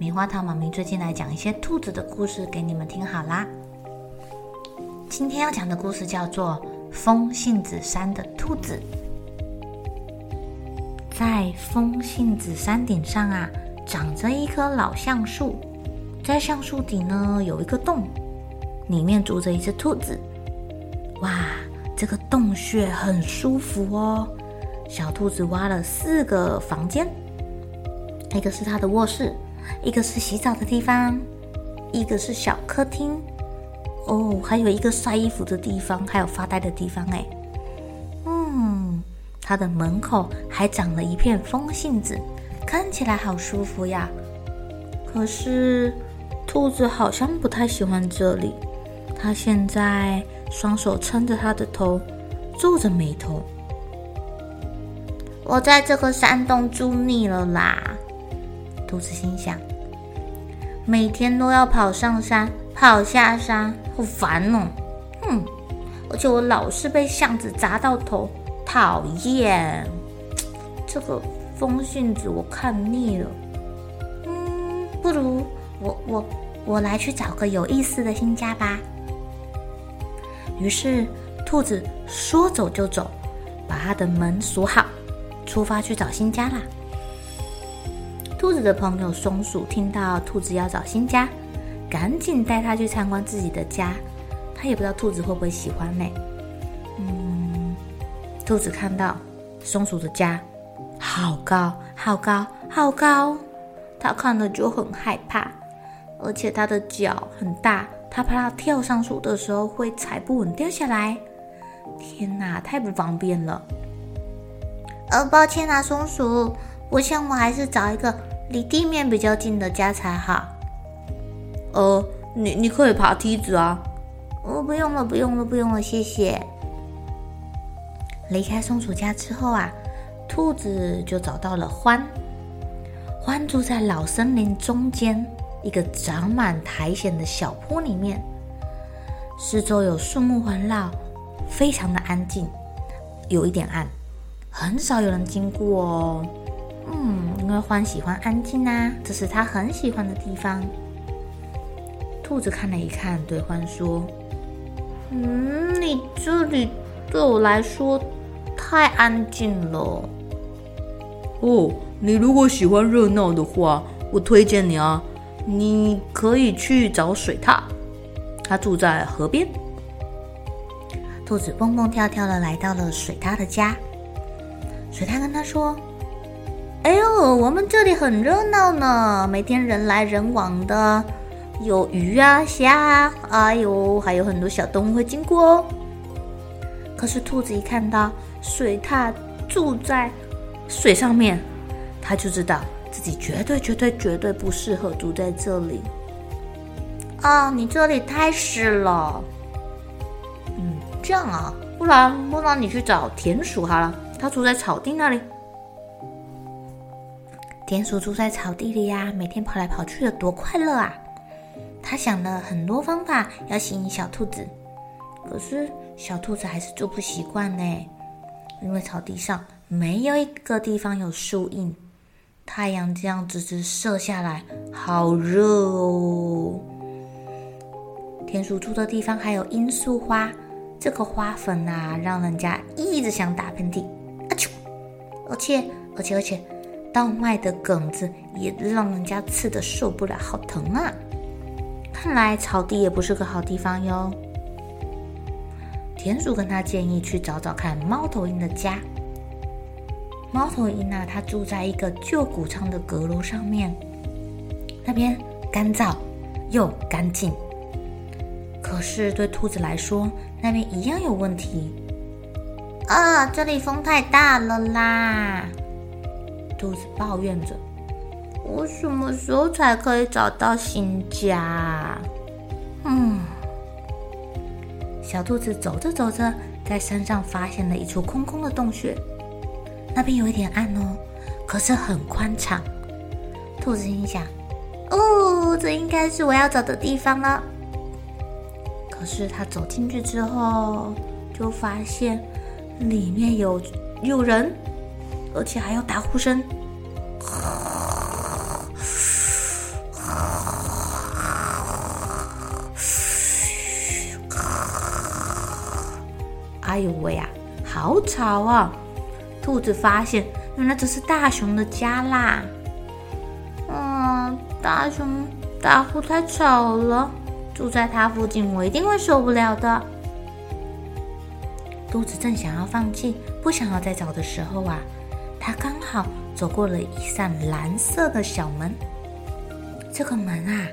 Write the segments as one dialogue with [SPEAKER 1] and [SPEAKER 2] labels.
[SPEAKER 1] 棉花糖妈咪最近来讲一些兔子的故事给你们听好啦。今天要讲的故事叫做《风信子山的兔子》。在风信子山顶上啊，长着一棵老橡树，在橡树底呢有一个洞，里面住着一只兔子。哇，这个洞穴很舒服哦。小兔子挖了四个房间，一个是它的卧室。一个是洗澡的地方，一个是小客厅，哦，还有一个晒衣服的地方，还有发呆的地方。哎，嗯，它的门口还长了一片风信子，看起来好舒服呀。可是兔子好像不太喜欢这里，它现在双手撑着它的头，皱着眉头。我在这个山洞住腻了啦。兔子心想：“每天都要跑上山，跑下山，好烦哦！哼，而且我老是被巷子砸到头，讨厌！这个风信子我看腻了。嗯，不如我我我来去找个有意思的新家吧。”于是，兔子说走就走，把它的门锁好，出发去找新家啦。兔子的朋友松鼠听到兔子要找新家，赶紧带它去参观自己的家。他也不知道兔子会不会喜欢呢。嗯，兔子看到松鼠的家，好高，好高，好高，它看了就很害怕，而且它的脚很大，它怕它跳上树的时候会踩不稳掉下来。天哪，太不方便了。呃，抱歉啊，松鼠，我想我还是找一个。离地面比较近的家才好。呃，你你可以爬梯子啊。哦，不用了，不用了，不用了，谢谢。离开松鼠家之后啊，兔子就找到了獾。獾住在老森林中间一个长满苔藓的小坡里面，四周有树木环绕，非常的安静，有一点暗，很少有人经过哦。嗯，因为獾喜欢安静啊，这是他很喜欢的地方。兔子看了一看，对獾说：“嗯，你这里对我来说太安静了。哦，你如果喜欢热闹的话，我推荐你啊，你可以去找水獭，他住在河边。”兔子蹦蹦跳跳的来到了水獭的家，水獭跟他说。哎呦，我们这里很热闹呢，每天人来人往的，有鱼啊、虾啊，哎呦，还有很多小动物会经过哦。可是兔子一看到水獭住在水上面，他就知道自己绝对、绝对、绝对不适合住在这里。啊，你这里太湿了。嗯，这样啊，不然不然你去找田鼠好了，它住在草地那里。田鼠住在草地里呀，每天跑来跑去的，多快乐啊！他想了很多方法要吸引小兔子，可是小兔子还是住不习惯呢，因为草地上没有一个地方有树荫，太阳这样直直射下来，好热哦。田鼠住的地方还有罂粟花，这个花粉啊，让人家一直想打喷嚏，啊啾！而且，而且，而且。稻麦的梗子也让人家刺得受不了，好疼啊！看来草地也不是个好地方哟。田鼠跟他建议去找找看猫头鹰的家。猫头鹰呢，它住在一个旧谷仓的阁楼上面，那边干燥又干净。可是对兔子来说，那边一样有问题。啊，这里风太大了啦！兔子抱怨着。我什么时候才可以找到新家？嗯，小兔子走着走着，在山上发现了一处空空的洞穴。那边有一点暗哦，可是很宽敞。兔子心想：“哦，这应该是我要找的地方了。”可是他走进去之后，就发现里面有有人，而且还有打呼声。哎呦喂呀，好吵啊！兔子发现，原来这是大熊的家啦。嗯，大熊打呼太吵了，住在它附近我一定会受不了的。兔子正想要放弃，不想要再找的时候啊，它刚好走过了一扇蓝色的小门。这个门啊，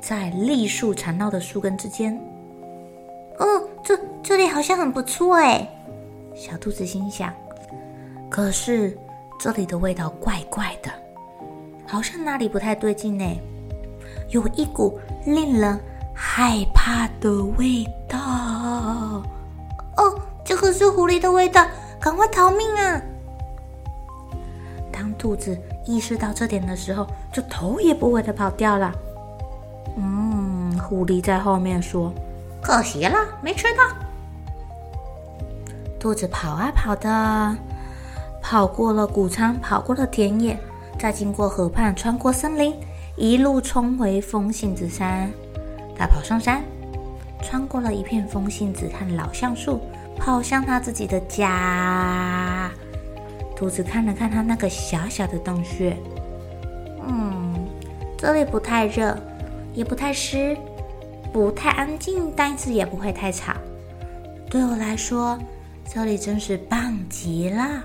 [SPEAKER 1] 在栗树缠绕的树根之间。哦，这这里好像很不错哎，小兔子心想。可是这里的味道怪怪的，好像哪里不太对劲呢？有一股令人害怕的味道。哦，这个是狐狸的味道，赶快逃命啊！当兔子意识到这点的时候，就头也不回的跑掉了。嗯，狐狸在后面说：“可惜了，没吃到。”兔子跑啊跑的。跑过了谷仓，跑过了田野，再经过河畔，穿过森林，一路冲回风信子山。它跑上山，穿过了一片风信子和老橡树，跑向它自己的家。兔子看了看他那个小小的洞穴，嗯，这里不太热，也不太湿，不太安静，但是也不会太吵。对我来说，这里真是棒极了。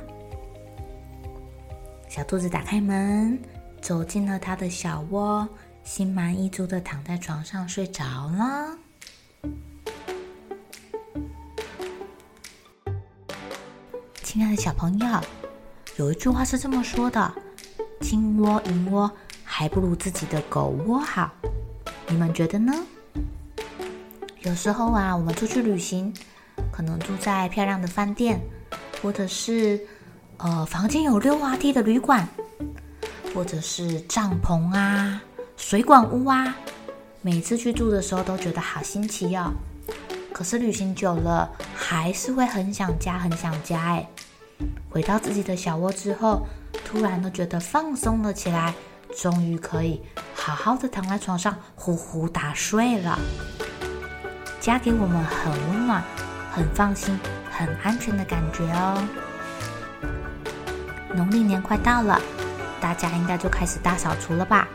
[SPEAKER 1] 小兔子打开门，走进了它的小窝，心满意足的躺在床上睡着了。亲爱的小朋友，有一句话是这么说的：“金窝银窝还不如自己的狗窝好。”你们觉得呢？有时候啊，我们出去旅行，可能住在漂亮的饭店，或者是……呃，房间有溜滑梯的旅馆，或者是帐篷啊、水管屋啊，每次去住的时候都觉得好新奇哦。可是旅行久了，还是会很想家，很想家哎。回到自己的小窝之后，突然都觉得放松了起来，终于可以好好的躺在床上呼呼大睡了。家给我们很温暖、很放心、很安全的感觉哦。农历年快到了，大家应该就开始大扫除了吧？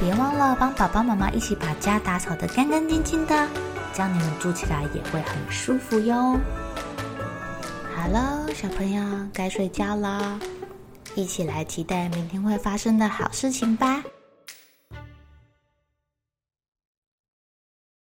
[SPEAKER 1] 别忘了帮爸爸妈妈一起把家打扫得干干净净的，这样你们住起来也会很舒服哟。好喽，小朋友该睡觉了，一起来期待明天会发生的好事情吧。